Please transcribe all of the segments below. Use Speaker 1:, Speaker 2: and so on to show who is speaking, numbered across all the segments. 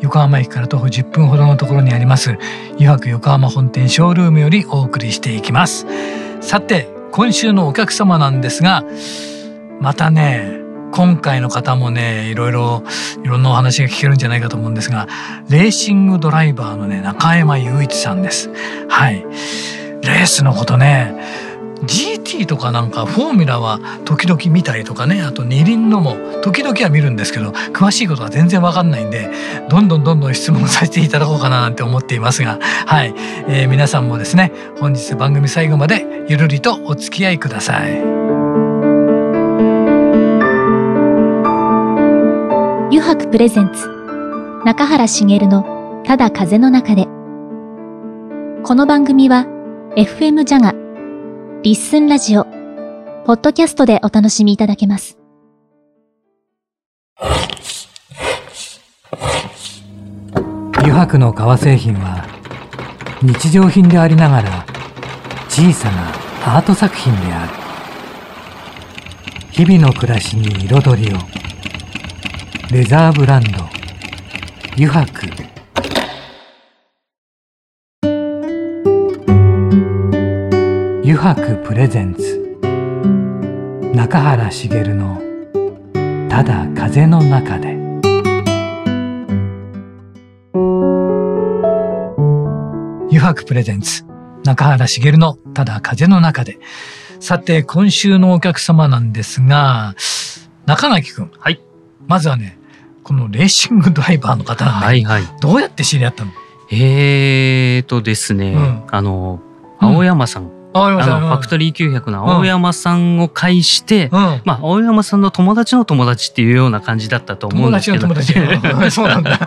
Speaker 1: 横浜駅から徒歩10分ほどのところにあります油白横浜本店ショールームよりお送りしていきます。さて今週のお客様なんですがまたね今回の方もねいろいろいろんなお話が聞けるんじゃないかと思うんですがレーシングドライバーのね中山雄一さんです。はい。レースのことねとかなんかフォーミュラは時々見たりとかね。あと二輪のも時々は見るんですけど詳しいことは全然わかんないんでどんどんどんどん質問させていただこうかななんて思っていますが。はい、えー、皆さんもですね本日番組最後までゆるりとお付き合いください。
Speaker 2: 油白プレゼンツ中原茂のただ風の中で。この番組は FM ジャガリッスンラジオ、ポッドキャストでお楽しみいただけます。
Speaker 1: 油白の革製品は日常品でありながら小さなアート作品である。日々の暮らしに彩りを。レザーブランド油白油白プレゼンツ。中原茂の「ただ風の中で」油白プレゼンツ。中原茂の「ただ風の中で」さて今週のお客様なんですが中垣君、
Speaker 3: はい、
Speaker 1: まずはねこのレーシングドライバーの方なんで、はいはい、どうやって知り合ったの？
Speaker 3: えーとですね、うん、あの青山さんあのファクトリー900の青山さんを介して、うん、まあ青山さんの友達の友達っていうような感じだったと思うんですけど。友達の友達。そうなんだ。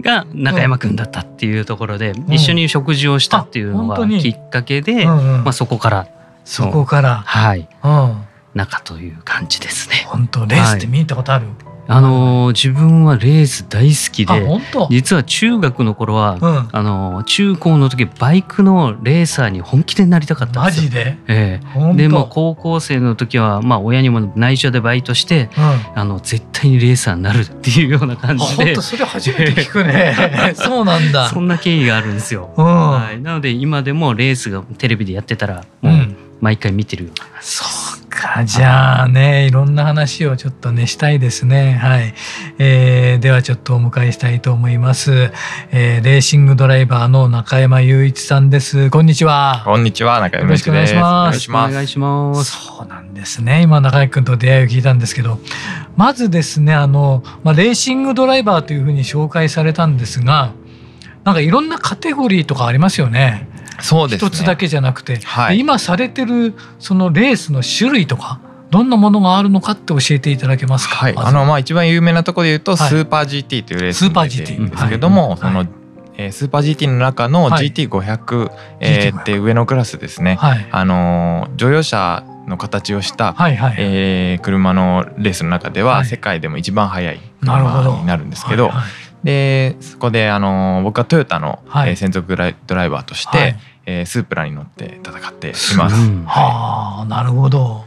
Speaker 3: が中山君だったっていうところで、うん、一緒に食事をしたっていうのがきっかけで、うんうん、まあ、そこから。
Speaker 1: そこから。
Speaker 3: はい、うん、中という感じですね。
Speaker 1: 本当レースって見に行ったことある、はい
Speaker 3: あの自分はレース大好きで実は中学の頃は、うん、あの中高の時バイクのレーサーに本気でなりたかったんですよ。マジで、ええ、でも高校生の時は、まあ、親にも内緒でバイトして、うん、あの絶対にレーサーになるっていうような感じで。
Speaker 1: 本それ初めて聞くね。そうなんだ。
Speaker 3: そんな経緯があるんですよ。うん、はい、なので今でもレースがテレビでやってたらもう毎回見てるような感じです。
Speaker 1: かじゃあねいろんな話をちょっとねしたいですね。はい、えー、ではちょっとお迎えしたいと思います、えー、レーシングドライバーの中山雄一さんです。こんにちは。
Speaker 4: こんにちは中山雄一です。よろしくお
Speaker 3: 願いします。お願いします。
Speaker 1: そうなんですね。今中山君と出会いを聞いたんですけどまずですねあの、まあ、レーシングドライバーというふうに紹介されたんですがなんかいろんなカテゴリーとかありますよね
Speaker 4: そうです、
Speaker 1: ね、一つだけじゃなくて、はい、今されてるそのレースの種類とかどんなものがあるのかって教えていただけますか？
Speaker 4: はい、あのまあ一番有名なところで言うと、スーパー GT というレースが出てるんですけども、その、えー、スーパー GT の中の GT500、はい、えー、って上のクラスですね。はい、あの乗用車の形をした、はいはい、えー、車のレースの中では世界でも一番速い車になるんですけど。はいはいでそこであの僕はトヨタの、はい、専属ドライバーとして、はい、えー、スープラに乗って戦っています。
Speaker 1: はあなるほど。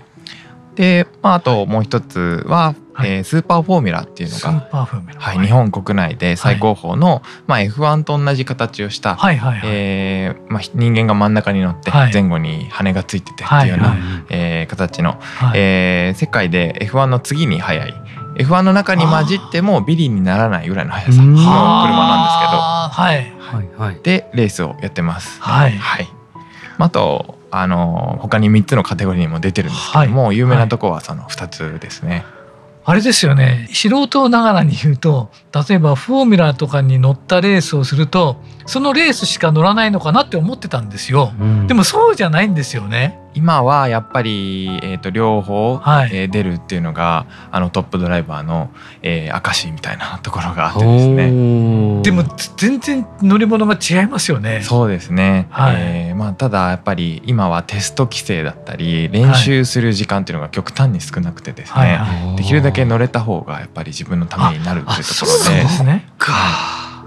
Speaker 4: で、まあ、あともう一つは、はい、えー、スーパーフォーミュラっていうのが、はい、日本国内で最高峰の、はい、まあ、F1 と同じ形をした、はいはいはい、えー、まあ、人間が真ん中に乗って前後に羽がついててっていうような、はい、えー、形の、はい、えー、世界で F1 の次に速い F1 の中に混じってもビリにならないぐらいの速さ。の車なんですけど、はい。はい、でレースをやってます。はい、はい、あとあの他に3つのカテゴリーにも出てるんですけども、はい、有名なとこはその2つですね。
Speaker 1: あれですよね。素人ながらに言うと例えばフォーミュラとかに乗ったレースをするとそのレースしか乗らないのかなって思ってたんですよ、うん、でもそうじゃないんですよね
Speaker 4: 今はやっぱり、えー、と両方、はい、えー、出るっていうのがあのトップドライバーの、えー、証みたいなところがあってですね。
Speaker 1: でも全然乗り物が違いますよね。
Speaker 4: そうですね、はい、えー、まあ、ただやっぱり今はテスト規制だったり練習する時間っていうのが極端に少なくてですね、はい、できるだけ乗れた方がやっぱり自分のためになるっていうところで。そうですね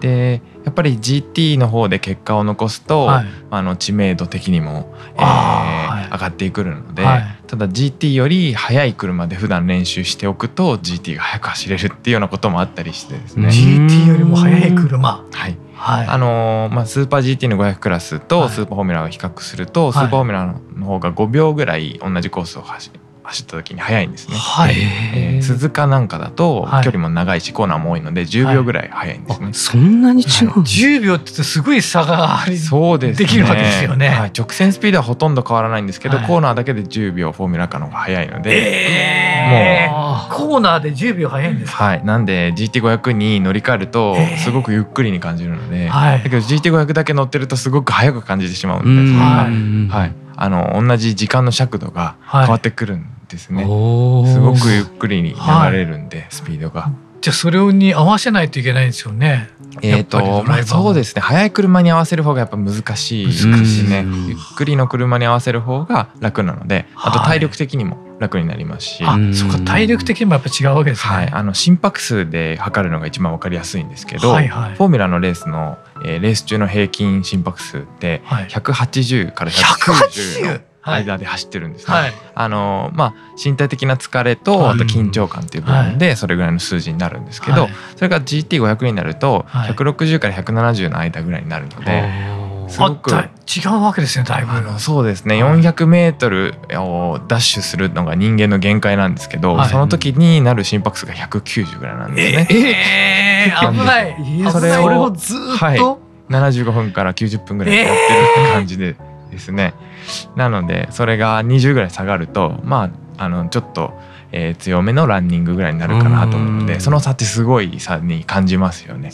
Speaker 4: でやっぱり GT の方で結果を残すと、はい、あの知名度的にも、えーはい、上がってくるので、はい、ただ GT より速い車で普段練習しておくと GT が速く走れるっていうようなこともあったりしてですね。
Speaker 1: GT よりも速い車。
Speaker 4: はい。はい、あのー、まあ、スーパー GT の500クラスとスーパーフォーミュラを比較すると、スーパーフォーミュラの方が5秒ぐらい同じコースを走走った時に速いんですね。はい、えー、鈴鹿なんかだと距離も長いしコーナーも多いので10秒ぐらい速いんですね。はい、
Speaker 3: そんなに違う、はい、
Speaker 1: 10秒ってすごい差がありそうです、ね、できるわけですよね、はい。
Speaker 4: 直線スピードはほとんど変わらないんですけど、コーナーだけで10秒フォーミュラカの方が速いので、
Speaker 1: えー、もうコーナーで10秒速いんです
Speaker 4: はい。なんで GT500 に乗り換えるとすごくゆっくりに感じるので、だけど GT500 だけ乗ってるとすごく速く感じてしまうんです。はい。はい。あの同じ時間の尺度が変わってくるんですね、はい、すごくゆっくりに流れるんで、はい、スピードが。
Speaker 1: じゃあそれに合わせないといけないんですよね。
Speaker 4: えっ、ー、とまあそうですね。速い車に合わせる方がやっぱ難しいですね。ゆっくりの車に合わせる方が楽なのであと体力的にも楽になりますし、
Speaker 1: はい、あそうか体力的にもやっぱ違うわけですね、
Speaker 4: はい、あの心拍数で測るのが一番わかりやすいんですけど、はいはい、フォーミュラのレースの、えー、レース中の平均心拍数って180から190の間で走ってるんです。ね。はい、あのまあ身体的な疲れとあと緊張感っていう部分でそれぐらいの数字になるんですけど、はい、それが GT500 になると160から170の間ぐらいになるので。
Speaker 1: すごく違うわけですねだいぶ。
Speaker 4: そうですね。400メートルをダッシュするのが人間の限界なんですけど、はい、その時になる心拍数が190ぐらいなんですね。
Speaker 1: えー、えー、危ない。
Speaker 4: それをずっと、はい、75分から90分ぐらいやってるって感じでですね。なのでそれが20ぐらい下がるとまああのちょっと、えー、強めのランニングぐらいになるかなと思うのでその差ってすごい差に感じますよね。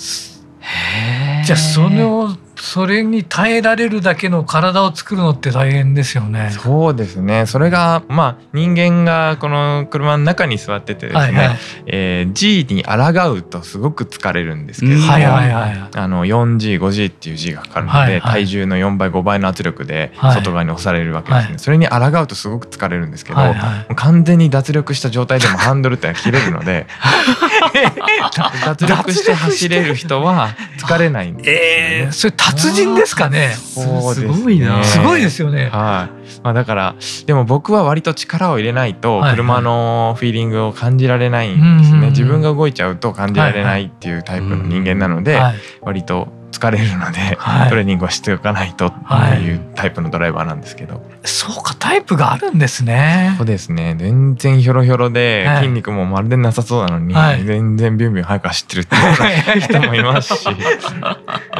Speaker 1: じゃあそのそれに耐えられるだけの体を作るのって大変ですよね。
Speaker 4: そうですね。それがまあ人間がこの車の中に座っててですね、はいはい、えー、G に抗うとすごく疲れるんですけど、はいはいはい、あの 4G、5G っていう G がかかるので、はいはい、体重の4倍、5倍の圧力で外側に押されるわけですね。はい、それに抗うとすごく疲れるんですけど、はいはい、完全に脱力した状態でもハンドルって切れるので、脱力して走れる人は疲れないんですよね。
Speaker 1: えー、それ達人ですかね。
Speaker 3: すごいな。
Speaker 1: すごいですよね。
Speaker 4: はい。まあだからでも僕は割と力を入れないと車のフィーリングを感じられないんですね。自分が動いちゃうと感じられないっていうタイプの人間なので、割と疲れるので、はい、トレーニングはしておかないとっていうタイプのドライバーなんですけど、はい、
Speaker 1: そうかタイプがあるんですね。
Speaker 4: そうですね。全然ひょろひょろで、筋肉もまるでなさそうなのに、はい、全然ビュンビュン速く走ってるっていう人もいますし。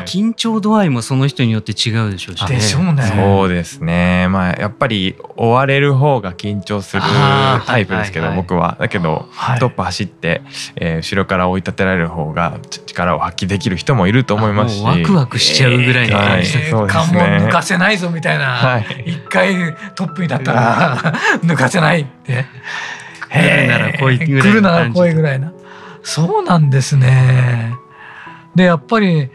Speaker 3: 緊張度合いもその人によって違うでしょうし、
Speaker 1: ね、でしょうね。
Speaker 4: そうですね。まあやっぱり追われる方が緊張するタイプですけど、僕は。だけど、トップ走って、えー、後ろから追い立てられる方が力を発揮できる人もいると思いますし
Speaker 3: ワクワクしちゃうぐらいの感じ、
Speaker 1: えー、はい、ね、抜かせないぞみたいな。一、はい、回トップになったら抜かせないって。
Speaker 3: 来るなら来いぐらい
Speaker 1: 来るなら来いぐらいな。そうなんですね。でやっぱり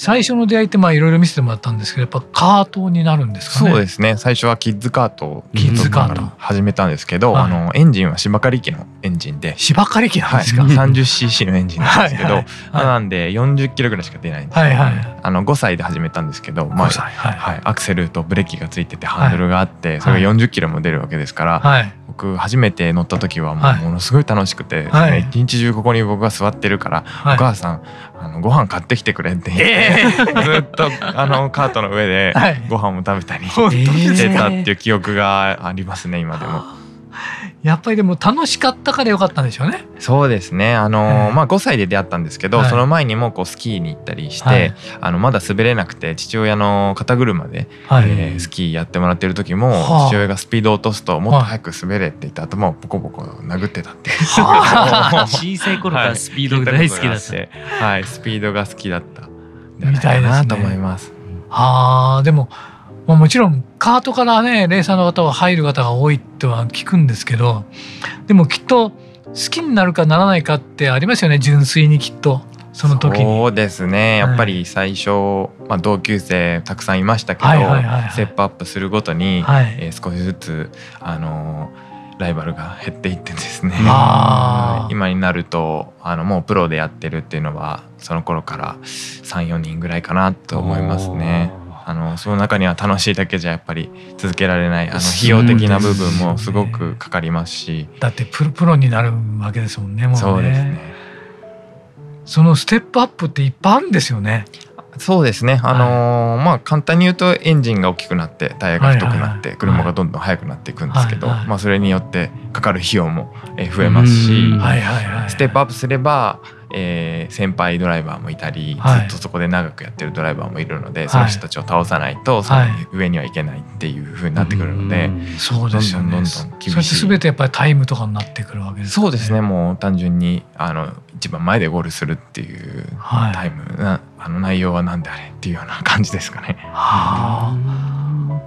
Speaker 1: 最初の出会いってまあいろいろ見せてもらったんですけどやっぱカートになるんですか
Speaker 4: ね。そうですね。最初はキッズカート。キッズカート。始めたんですけど、はい、あのエンジンは芝刈り機のエンジンで。
Speaker 1: 芝刈り機なんですか、
Speaker 4: はい、30cc のエンジンなんですけどはい、なんで40キロぐらいしか出ないんですはいはい、あの5歳で始めたんですけど、まあはい。はい、アクセルとブレーキがついててハンドルがあって、それが40キロも出るわけですから、はい、僕初めて乗った時はもうものすごい楽しくて、はい、一日中ここに僕が座ってるから、お母さんあのご飯買ってきてくれって言って、えー、ずっとあのカートの上でご飯も食べたりしてたっていう記憶がありますね今でも。
Speaker 1: やっぱりでも楽しかったからよかったんでしょうね。
Speaker 4: そうですね。あの、えー、まあ5歳で出会ったんですけど、はい、その前にもこうスキーに行ったりして、はい、あのまだ滑れなくて父親の肩車で、はい、えー、スキーやってもらってる時も、父親がスピードを落とすともっと早く滑れって言って頭をポコポコ殴ってたって。
Speaker 3: 小さい頃からスピードが大好きだって。
Speaker 4: はい、スピードが好きだった。みたいなと思います。
Speaker 1: はあ、でも。まあ、もちろんカートからねレーサーの方は入る方が多いとは聞くんですけどでもきっと好きになるかならないかってありますよね純粋にきっとその時
Speaker 4: そうですね。やっぱり最初、まあ、同級生たくさんいましたけど、はいはいはいはい、ステップアップするごとに、はい、えー、少しずつあのライバルが減っていってですね。今になるとあのもうプロでやってるっていうのはその頃から34人ぐらいかなと思いますね。あのその中には楽しいだけじゃやっぱり続けられないあの費用的な部分もすごくかかりますし、
Speaker 1: だってプロプロになるわけですもんねもうね。
Speaker 4: そうですね。
Speaker 1: そのステップアップっていっぱいあるんですよね。
Speaker 4: そうですね、あのーはい、まあ簡単に言うとエンジンが大きくなってタイヤが太くなって車がどんどん速くなっていくんですけど、はい。はい、まあ、それによってかかる費用も増えますし、ステップアップすればえー、先輩ドライバーもいたり、はい、ずっとそこで長くやってるドライバーもいるので、はい、その人たちを倒さないとその上にはいけないっていうふうになってくるので、はい、
Speaker 1: そうですよね。どんどんどん厳しい。それ全てやっぱりタイムとかになってくるわけです
Speaker 4: ね。そうですね。もう単純にあの一番前でゴールするっていうタイムな、あの内容は何であれっていうような感じですかね。は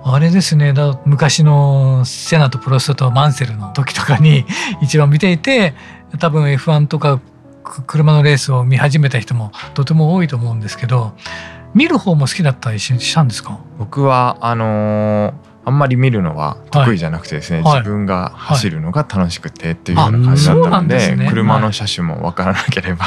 Speaker 1: あ、あれですね。だ昔のセナとプロストとマンセルの時とかに 一番見ていて多分 F1 とか車のレースを見始めた人もとても多いと思うんですけど見る方も好きだったりしたんですか？
Speaker 4: 僕はあのー、あんまり見るのは得意じゃなくてですね、はい、自分が走るのが楽しくてっていうような感じだったのではいでね、車の車種も分からなければ。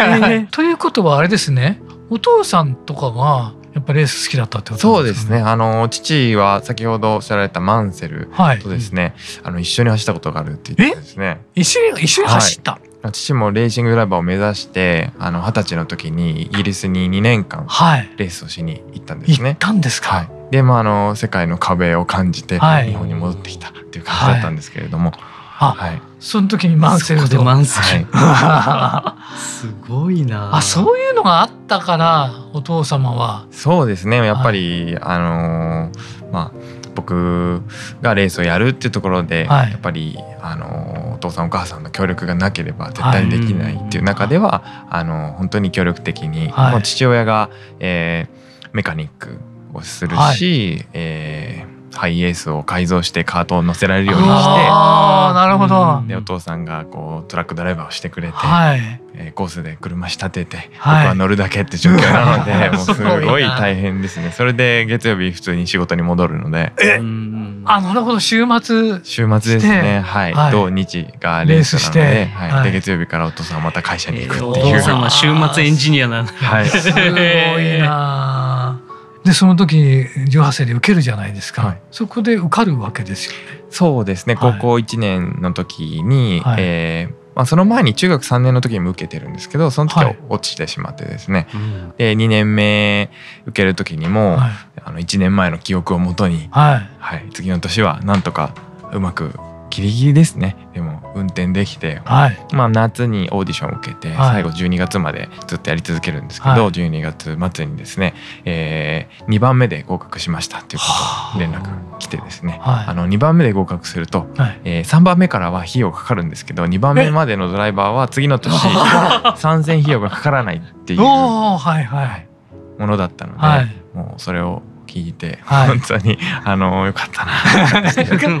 Speaker 1: ということはあれですね。お父さんとかはやっぱレース好きだったってこと
Speaker 4: そうですね。あの父は先ほどおっしゃられたマンセルとですね、はい、あの一緒に走ったことがあるって言ってですね。
Speaker 1: 一緒に一緒に走った？はい
Speaker 4: 父もレーシングドライバーを目指してあの二十歳の時にイギリスに2年間レースをしに行ったんですね。
Speaker 1: 行ったんですか、はい、
Speaker 4: でまああの世界の壁を感じて日本に戻ってきたっていう感じだったんですけれども。
Speaker 1: はい、はい、その時にマンセル
Speaker 3: と。マンセル、はい、すごいな。
Speaker 1: あそういうのがあったからお父様は。
Speaker 4: そうですね。やっぱり、はい、あのー、まあ僕がレースをやるっていうところで、はい、やっぱりあのお父さんお母さんの協力がなければ絶対できないっていう中では、はい、あの本当に協力的に、はい、もう父親が、えー、メカニックをするし、はい、えーハイエースを改造してカートを乗せられるようにして
Speaker 1: あなるほど。
Speaker 4: でお父さんがこうトラックドライバーをしてくれて、はい、えー、コースで車仕立てて、はい、僕は乗るだけって状況なので もうすごい大変ですね。それで月曜日普通に仕事に戻るので。
Speaker 1: えあなるほど。週末。
Speaker 4: 週末ですね。はい、はい、土日がレースなのではい、で月曜日からお父さんはまた会社に行くっていう、
Speaker 3: お父さんは週末エンジニアな
Speaker 1: はい。すごいなでその時18歳で受けるじゃないですか、はい、そこで受かるわけですよね。
Speaker 4: そうですね。高校1年の時に、はい、えーまあ、その前に中学3年の時にも受けてるんですけどその時は落ちてしまってですね、はい、で2年目受ける時にも、はい、あの1年前の記憶をもとに、はい、はい、次の年はなんとかうまくギリギリですね。でも運転できて、はい、まあ、夏にオーディションを受けて、最後12月までずっとやり続けるんですけど、はい、12月末にですね、えー、2番目で合格しましたっていうこと連絡来てですね、はい、あの2番目で合格すると、はい、えー、3番目からは費用かかるんですけど2番目までのドライバーは次の年 参戦費用がかからないっていうものだったので、もうそれを聞いて、はい、本当にあのよかったな。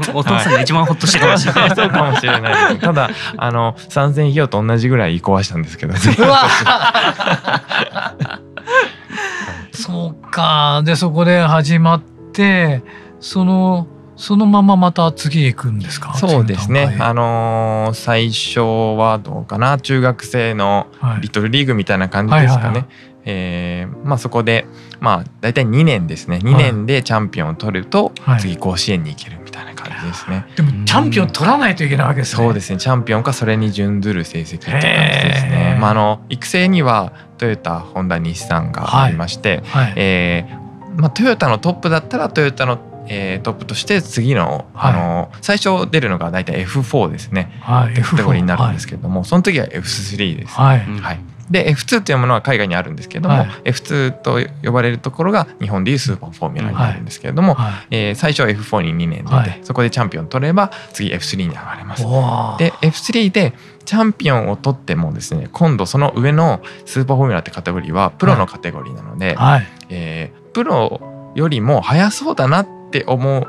Speaker 3: お父さんが一番ほっとしてかもしれない、
Speaker 4: そうかもしれないただあの参戦費用と同じぐらい壊したんですけど、ね、
Speaker 1: そうか。でそこで始まってそのそのまままた次行くんですか？
Speaker 4: そうですね。あのー、最初はどうかな？中学生のリトルリーグみたいな感じですかね、えー、まあ、そこで、まあ、大体2年ですね。2年でチャンピオンを取ると、次甲子園に行けるみたいな感じですね。
Speaker 1: でもチャンピオン取らないといけないわけです
Speaker 4: ね。そうですね。チャンピオンかそれに準ずる成績って感じですね。まあ、あの育成にはトヨタホンダ日産がありまして、はい。はい、えー、まあ、トヨタのトップだったらトヨタのえー、トップとして次の,、あの最初出るのが大体 F4 ですね、はい、カテゴリー。になるんですけれども、その時は F3 です、はい、はい、で F2 というものは海外にあるんですけれども、はい、F2 と呼ばれるところが日本でいうスーパーフォーミュラになるんですけれども、はい、えー、最初は F4 に2年出て、はい、そこでチャンピオン取れば次 F3 に上がれます。で F3 でチャンピオンを取ってもですね今度その上のスーパーフォーミュラってカテゴリーはプロのカテゴリーなので、はい、えー、プロよりも速そうだなって思う、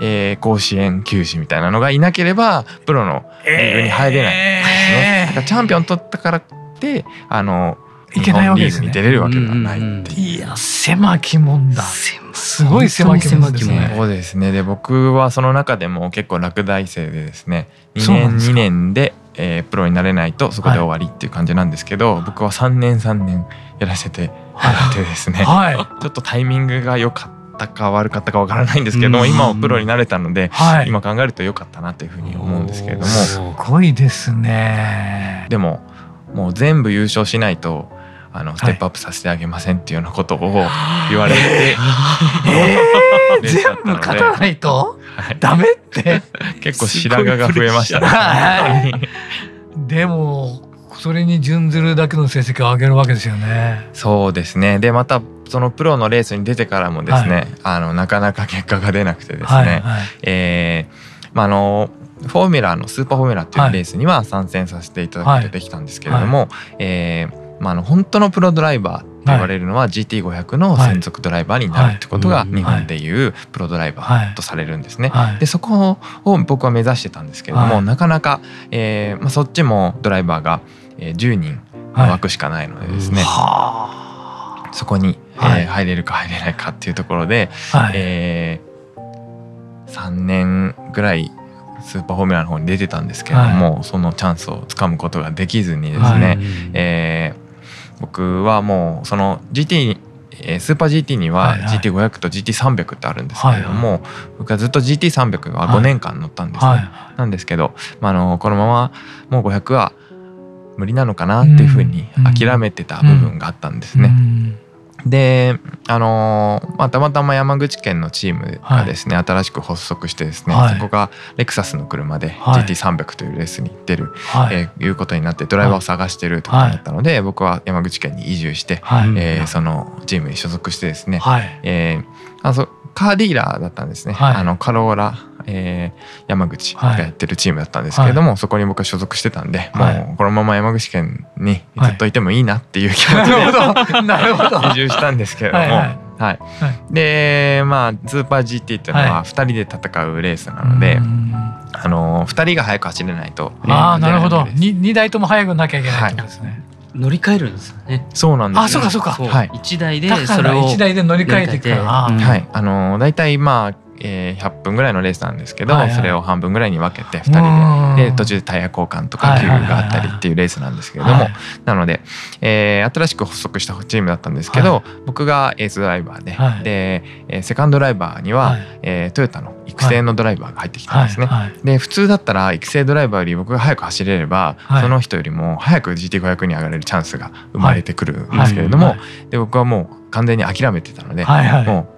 Speaker 4: えー、甲子園球児みたいなのがいなければプロのリーグに入れないですね。えー、チャンピオン取ったからってあのいけないわけですね。出れるわけではないって
Speaker 1: いいや狭きもんだ。すごい狭きもんですね。
Speaker 4: そうですね。で僕はその中でも結構落第生でですね、2年2年でえー、プロになれないとそこで終わりっていう感じなんですけど、はい、僕は3年3年やらせてもらってですね、はい、ちょっとタイミングが良かったか悪かったかわからないんですけども、今はプロになれたので、はい、今考えると良かったなというふうに思うんですけれども。す
Speaker 1: ごいですね。
Speaker 4: でももう全部優勝しないとあのステップアップさせてあげませんっていうようなことを 言われて、
Speaker 1: えー、全部勝たないと、はい、ダメって。
Speaker 4: 結構白髪が増えましたね。
Speaker 1: でもそれに準ずるだけの成績を上げるわけですよね。
Speaker 4: そうですね。でまたそのプロのレースに出てからもですね、はい、あのなかなか結果が出なくてですね、はいはい、えー、まあ、あのフォーミュラーのスーパーフォーミュラーっていうレースには参戦させていただくことができたんですけれども、はい、えーまあ、あの本当のプロドライバーって言われるのは GT500 の専属ドライバーになるってことが日本でいうプロドライバーとされるんですね。でそこを僕は目指してたんですけれども、なかなか、えーまあ、そっちもドライバーが10人枠しかないのでですね、そこに、えー、入れるか入れないかっていうところで、はい、えー、3年ぐらいスーパーフォーミュラの方に出てたんですけれども、はい、そのチャンスをつかむことができずにですね、はい、えー僕はもうその GT スーパー GT には GT500 と GT300 ってあるんですけれども、はいはい、僕はずっと GT300 は5年間乗ったんですね、はいはい、なんですけど、まあ、あのこのままもう500は無理なのかなっていうふうに諦めてた部分があったんですね。であのー、まあ、たまたま山口県のチームがですね、はい、新しく発足してですね、はい、そこがレクサスの車で GT300 というレースに出る、はい。えー、いうことになってドライバーを探してるとかだったので、僕は山口県に移住して、はい、えー、そのチームに所属してですね、はい、えー、あそカーディーラーだったんですね、あのカローラえー、山口がやってるチームだったんですけれども、はい、そこに僕は所属してたんで、はい、もうこのまま山口県にずっといてもいいなっていう気持ちで、はい、移住したんですけれども。はいはい、でまあスーパー GT っていうのは2人で戦うレースなので、あの2人が速く走れないと
Speaker 1: ああなるほど。2, 2台とも速くなきゃいけないってことですね。
Speaker 3: 乗り換えるんですよね。
Speaker 4: そうなんです、
Speaker 1: あ、そうかそうか。
Speaker 3: はい。一台でそれを
Speaker 1: 一台で乗り換えていくから。
Speaker 4: はい。あの大体まあえー、100分ぐらいのレースなんですけど、はいはい、それを半分ぐらいに分けて2人で。で途中でタイヤ交換とか給油があったりっていうレースなんですけれども、はい、なので、えー、新しく発足したチームだったんですけど、はい、僕がエースドライバーで、はい、で、えー、セカンドドライバーには、はい、えー、トヨタの育成のドライバーが入ってきたんですね。で普通だったら育成ドライバーより僕が早く走れれば、その人よりも早く GT500 に上がれるチャンスが生まれてくるんですけれども、で僕はもう完全に諦めてたので、もう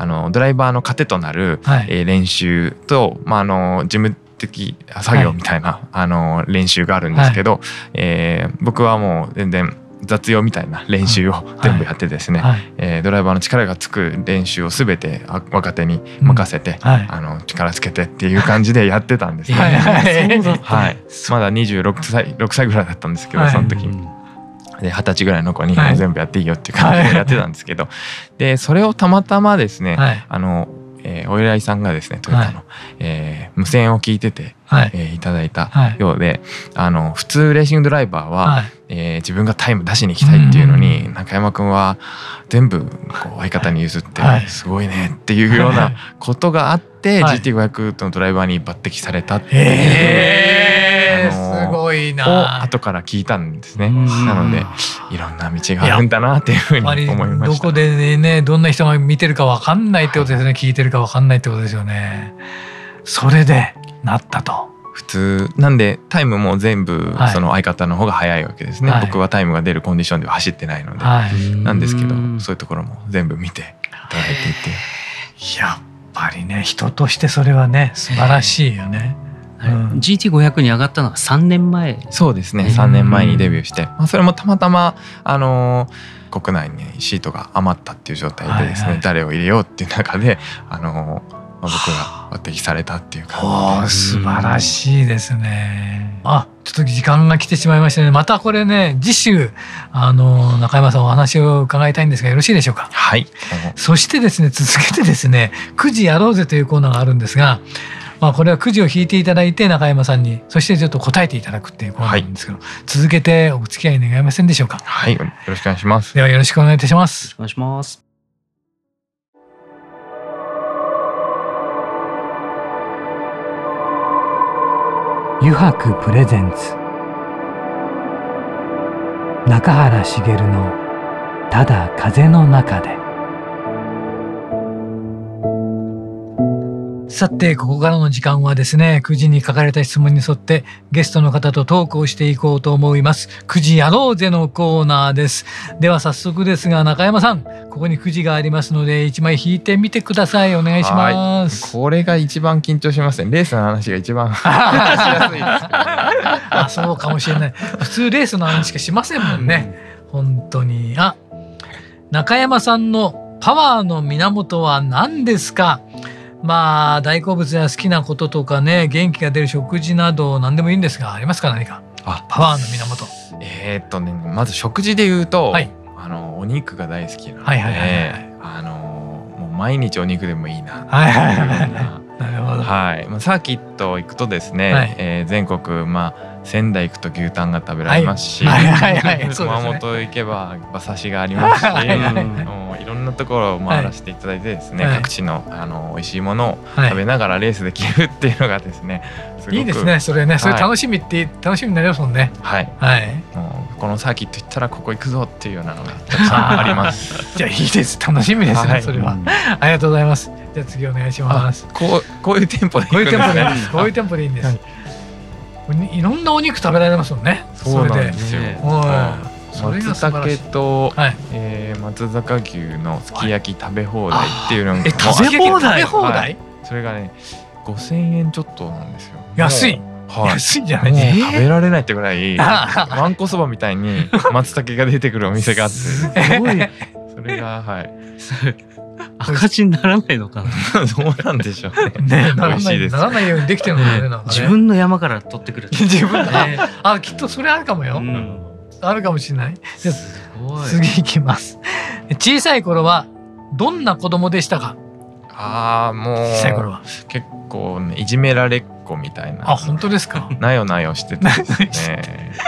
Speaker 4: あのドライバーの糧となる、はい、えー、練習と、まあ、あの事務的作業みたいな、はい、あの練習があるんですけど、はい、えー、僕はもう全然雑用みたいな練習を全部やってですね、はい、えー、ドライバーの力がつく練習を全て若手に任せて、うんはい、あの力つけてっていう感じでやってたんですね。はい、まだ26歳6歳ぐらいだったんですけど、その時。うん。で二十歳ぐらいの子に全部やっていいよっていう感じでやってたんですけど、でそれをたまたまですね、あのえー、お偉いさんがですねトヨタの、はい、えー、無線を聞いてて、はい、えー、いただいたようで、はい、あの普通レーシングドライバーは、はい、えー、自分がタイム出しに行きたいっていうのに、うん、中山君は全部こう相方に譲ってすごいねっていうようなことがあって、はい、GT500 のドライバーに抜擢されたっていう。
Speaker 1: すごいな。
Speaker 4: 後から聞いたんですね。なのでいろんな道があるんだなっていうふうに思いま
Speaker 1: した。どこでねどんな人が見てるか分かんないってことですね。聞いてるか分かんないってことですよね。それでなったと。
Speaker 4: 普通なんでタイムも全部その相方の方が早いわけですね、はい、僕はタイムが出るコンディションでは走ってないので、はい、なんですけどそういうところも全部見ていただいて。いて
Speaker 1: やっぱりね人としてそれはね素晴らしいよね。
Speaker 3: うん、GT500 に上がったのは3年前。
Speaker 4: そうですね。3年前にデビューして、まあ、それもたまたまあのー、国内にシートが余ったっていう状態でですね、はい。はい、誰を入れようっていう中であのーまあ、僕が抜擢されたっていう
Speaker 1: 感じで。素晴らしいですね。あちょっと時間が来てしまいましたね。またこれね次週あの中山さんお話を伺いたいんですがよろしいでしょうか？
Speaker 4: はい。
Speaker 1: そしてですね続けてですね9時やろうぜというコーナーがあるんですがまあ、これはくじを引いていただいて中山さんにそしてちょっと答えていただくっていうコーナーなんですけど、はい、続けてお付き合い願えませんでしょうか？
Speaker 4: はい。よろしくお願いします。
Speaker 1: ではよろしくお願いいたします。
Speaker 3: お願いします。
Speaker 1: 油白プレゼンツ。中原茂の「ただ風の中で」さて、ここからの時間はですね、9時に書かれた質問に沿ってゲストの方とトークをしていこうと思います。9時やろうぜのコーナーです。では早速ですが、中山さん、ここに9時がありますので、1枚引いてみてください。お願いします。
Speaker 4: これが一番緊張しますね。レースの話が一番 あ、
Speaker 1: そうかもしれない。普通レースの話しかしませんもんね。本当に。あ、中山さんのパワーの源は何ですか？まあ大好物や好きなこととかね元気が出る食事など何でもいいんですがありますか何か？あパワーの源。
Speaker 4: えー、っとねまず食事で言うと、はい、あのお肉が大好きなので、はいはいはいはい、あのもう毎日お肉でもいいな。はいはいはいなるほど。はい、まあ、サーキット行くとですね、はい、えー、全国まあ仙台行くと牛タンが食べられますし、熊本行けば馬刺しがありますし、いろんなところを回らせていただいてですね、各地のあの美味しいものを食べながらレースできるっていうのがですね、
Speaker 1: いいですねそれね。それ楽しみって楽しみになりますもんね。
Speaker 4: はい、はい、もうこのサーキット行ったらここ行くぞっていうようなのがたくさん あります。
Speaker 1: じゃあいいです。楽しみですね、それは、ありがとうございます。じゃあ次お願いします。
Speaker 4: こうこういう店舗で
Speaker 1: こういう店舗でいいです。こういう店舗 でいいんです、い。ろんなお肉食べられますもんね。
Speaker 4: そうなんですよ。それが松茸と、はい、えー、松坂牛のすき焼き食べ放題っていうの
Speaker 1: が、え食べ放題、食べ放題、はい、
Speaker 4: それがね五千円ちょっとなんですよ。
Speaker 1: 安い。はい、安いんじゃない？
Speaker 4: ですか、食べられないってぐらいわんこそばみたいに 松茸が出てくるお店があって。すごい。それがはい。
Speaker 3: 赤字にならないのかな？
Speaker 4: どうなんでしょうね。ねな
Speaker 1: らないならないようにできてるのね。
Speaker 3: ね。自分の山から取ってくる。
Speaker 1: 自分だ。あきっとそれあるかもよ。うん、あるかもしれない。次いきます。小さい頃はどんな子供でしたか？
Speaker 4: ああもう小さい頃は結構ねいじめられっ子みたいな。
Speaker 1: あ本当ですか？
Speaker 4: なよなよしててですね。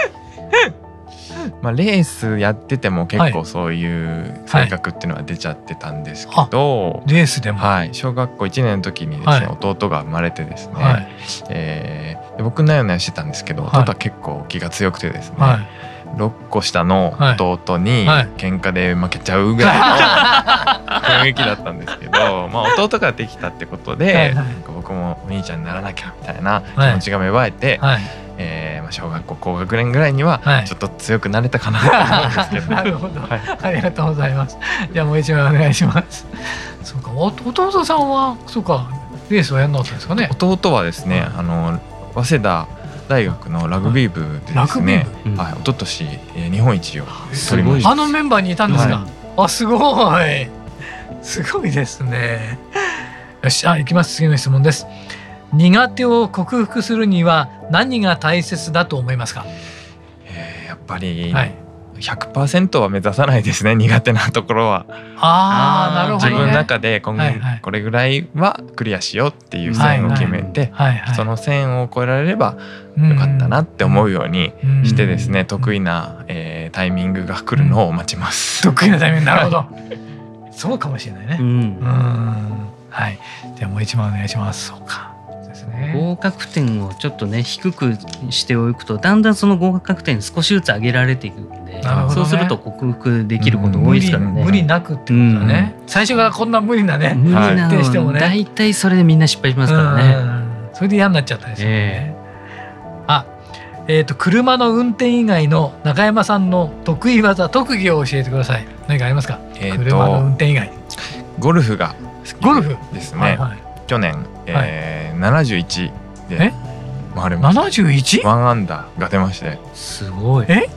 Speaker 4: まあ、レースやってても結構そういう性格っていうのは出ちゃってたんですけど、
Speaker 1: はい、レースでも、
Speaker 4: はい、小学校1年の時にですね、弟が生まれてですね、はい、えー、僕なよなよしてたん囲してたんですけど弟は結構気が強くてですね、6個下の弟に喧嘩で負けちゃうぐらいの 雰囲気だったんですけど、まあ、弟ができたってことで、僕もお兄ちゃんにならなきゃみたいな気持ちが芽生えて、えーまあ、小学校高学年ぐらいにはちょっと強くなれたかなと思うんですけど、
Speaker 1: なるほど、はい、ありがとうございます。じゃあもう一枚お願いします。そうか弟さんはそうかレースはやんなかったんですかね。
Speaker 4: 弟はですね、あの早稲田大学のラグビー部でですね、はい、一昨年日本一を取りました。
Speaker 1: あのメンバーにいたんですか、はい、あすごい。すごいですね。よしあ行きます。次の質問です。苦手を克服するには何が大切だと思いますか、
Speaker 4: えー、やっぱり、はい、100%は目指さないですね苦手なところは。
Speaker 1: ああなるほど、
Speaker 4: ね、自分の中で今後これぐらいはクリアしようっていう線を決めて、その線を越えられればよかったなって思うようにしてですね、得意な、えー、タイミングが来るのを待ちます。
Speaker 1: 得意なタイミングなるほど。そうかもしれないね。うん、はい。ではもう一番お願いします。そうか
Speaker 3: ですね。合格点をちょっとね低くしておくとだんだんその合格点少しずつ上げられていくんで、ね、そうすると克服できること多いですからね、
Speaker 1: 無理なくってことだね、うん、最初からこんな無理なね。
Speaker 3: 無理なのしてもね。大体それでみんな失敗しますからね。
Speaker 1: それで嫌になっちゃったですよね、えー、あえーと、車の運転以外の中山さんの得意技特技を教えてください。何かありますか、えー、車の運転以外。
Speaker 4: ゴルフが
Speaker 1: ゴルフ？
Speaker 4: ですね、はいはい、去年、えーはい、71で回れました。
Speaker 1: 71?
Speaker 4: ワンアンダーが出まして。
Speaker 3: すごい。
Speaker 1: え？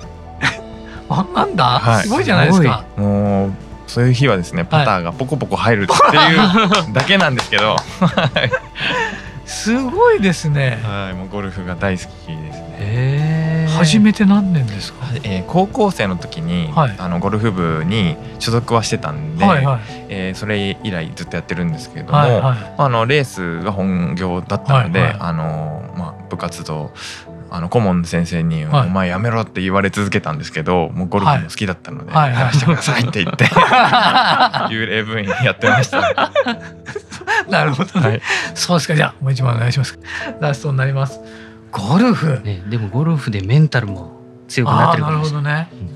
Speaker 1: ワンアンダー、はい、すごいじゃないですか。
Speaker 4: もうそういう日はですねパターがポコポコ入るっていう だけなんですけど。
Speaker 1: すごいですね。
Speaker 4: はい。もうゴルフが大好きですね
Speaker 1: 初めて何年ですか、
Speaker 4: えー、高校生の時に、はい、あのゴルフ部に所属はしてたんで、はいはい、えー、それ以来ずっとやってるんですけれども、はいはい、あのレースが本業だったので、はいはい、あのまあ、部活動あの顧問の先生に、お前やめろ」って言われ続けたんですけどもうゴルフも好きだったので「はい、やらせてください」って言って 幽霊部員やってました。
Speaker 1: なるほどね、はい、そうですか。じゃあもう一番お願いします。ラストになりますゴルフ、
Speaker 3: ね、でもゴルフでメンタルも強くなってる
Speaker 1: かもしれないなるほどね、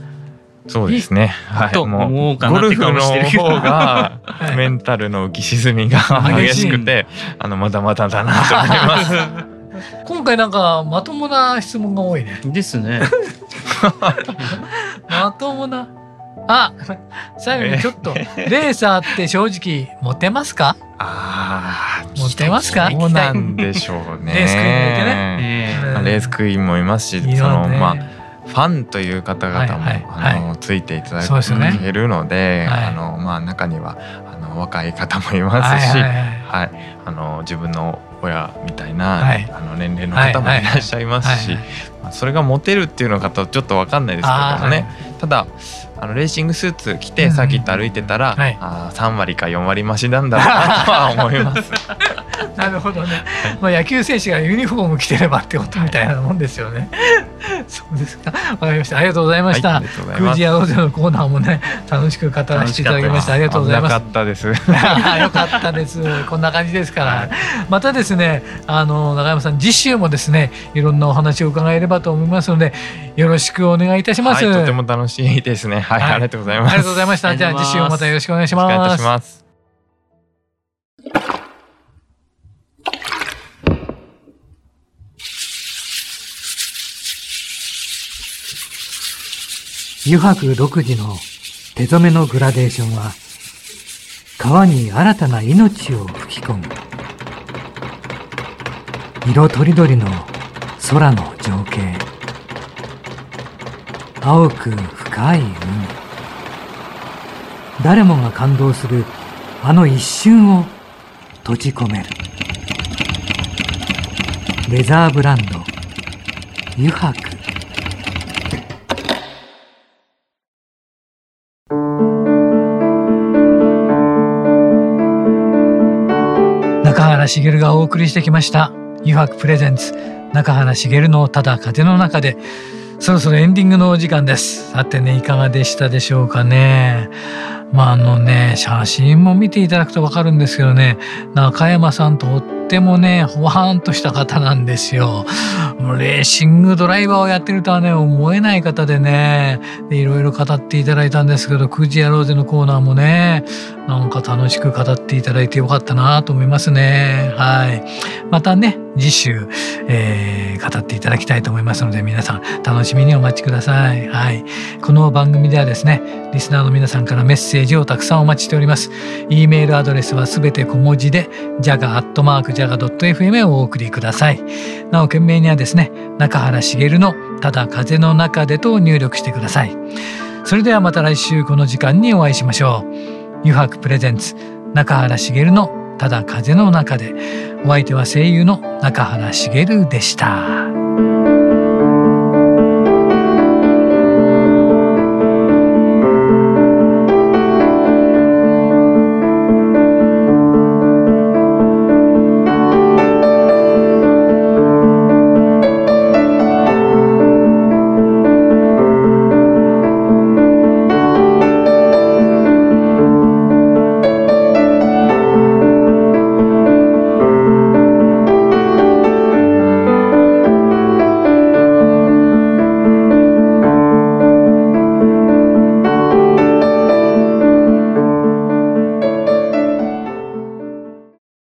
Speaker 4: そうですね。はい。
Speaker 3: と思う
Speaker 4: ゴルフの方がメンタルの浮き沈みが激しくて、あのまだまだだなと思います。
Speaker 1: 今回なんかまともな質問が多いね。
Speaker 3: ですね。
Speaker 1: まともな。あ、最後にちょっとレーサーって正直モテますか？
Speaker 4: ああ、
Speaker 1: モテますか？
Speaker 4: そうなんでしょうね。レースクイーンもいてね。レースクイーンもいますし、そのまあ。ファンという方々も、あのついていただけるので、あのまあ中にはあの若い方もいますし、はいあの自分の親みたいな、あの年齢の方もいらっしゃいますし、それがモテるっていうのかとちょっと分かんないですけどもね、ただあのレーシングスーツ着てサーキット歩いてたら、うんはい、あ3割か4割増しなんだなとは思います。
Speaker 1: なるほどね、まあ、野球選手がユニフォーム着てればってことみたいなもんですよね。そうですか。わかりました。ありがとうございました。はい、クジアローゼのコーナーもね、楽しく語らせていただきました。ありがとうございます。
Speaker 4: よかったです。よ
Speaker 1: かったです。こんな感じですから。またですね、あの中山さん次週もですね、いろんなお話を伺えればと思いますので、よろしくお願いいたします。
Speaker 4: はい、とても楽しいですね。はい、ありがとうございます。
Speaker 1: ありがとうございました。じゃあ次週もまたよろしくお願いします。ます。油白独自の手染めのグラデーションは川に新たな命を吹き込む色とりどりの空の情景青く深い海。誰もが感動するあの一瞬を閉じ込める。レザーブランド油白中原茂がお送りしてきました「油白プレゼンツ。中原茂のただ風の中で」そろそろエンディングのお時間です。さてね、いかがでしたでしょうかね。まああのね、写真も見ていただくとわかるんですけどね、中山さんとってもね、ほわーんとした方なんですよ。レーシングドライバーをやってるとはね、思えない方でね、でいろいろ語っていただいたんですけど、くじやろうぜのコーナーもね、なんか楽しく語っていただいてよかったなと思いますね。はい。またね、次週、えー、語っていただきたいと思いますので、皆さん楽しみにお待ちください。はい。この番組ではですね、リスナーの皆さんからメッセージセージをたくさんお待ちしております。e メールアドレスはすべて小文字で、jaga.jaga.fm をお送りください。なお、件名にはですね、中原茂のただ風の中でと入力してください。それではまた来週この時間にお会いしましょう。油白プレゼンツ中原茂のただ風の中でお相手は声優の中原茂でした。